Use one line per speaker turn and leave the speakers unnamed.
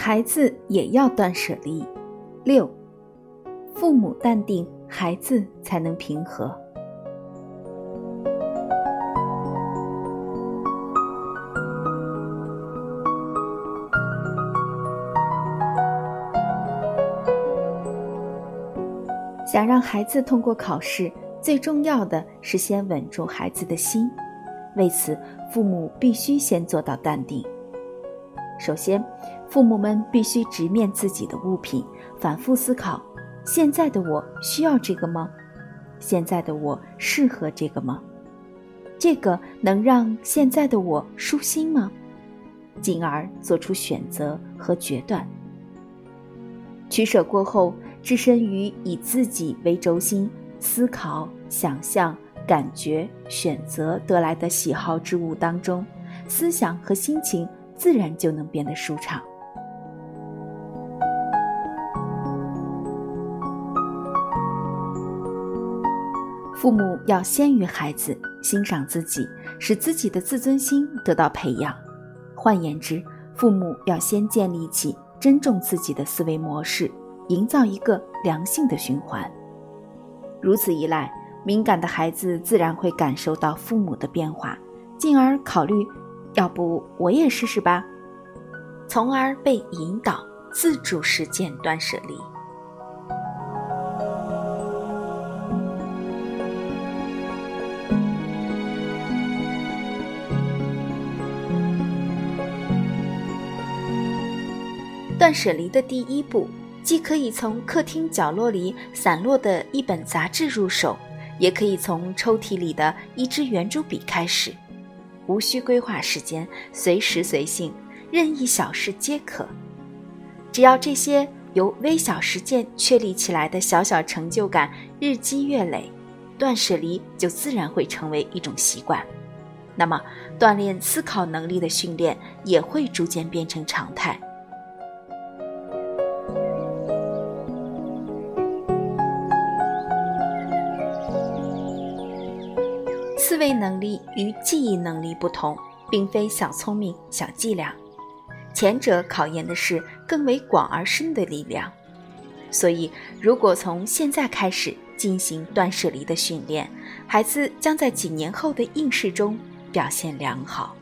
孩子也要断舍离。六，父母淡定，孩子才能平和。想让孩子通过考试，最重要的是先稳住孩子的心。为此，父母必须先做到淡定。首先，父母们必须直面自己的物品，反复思考：现在的我需要这个吗？现在的我适合这个吗？这个能让现在的我舒心吗？进而做出选择和决断。取舍过后。置身于以自己为轴心思考、想象、感觉、选择得来的喜好之物当中，思想和心情自然就能变得舒畅。父母要先于孩子欣赏自己，使自己的自尊心得到培养。换言之，父母要先建立起尊重自己的思维模式。营造一个良性的循环。如此一来，敏感的孩子自然会感受到父母的变化，进而考虑：要不我也试试吧，从而被引导自主实践断舍离。断舍离的第一步。既可以从客厅角落里散落的一本杂志入手，也可以从抽屉里的一支圆珠笔开始，无需规划时间，随时随性，任意小事皆可。只要这些由微小实践确立起来的小小成就感日积月累，断舍离就自然会成为一种习惯。那么，锻炼思考能力的训练也会逐渐变成常态。思维能力与记忆能力不同，并非小聪明、小伎俩，前者考验的是更为广而深的力量。所以，如果从现在开始进行断舍离的训练，孩子将在几年后的应试中表现良好。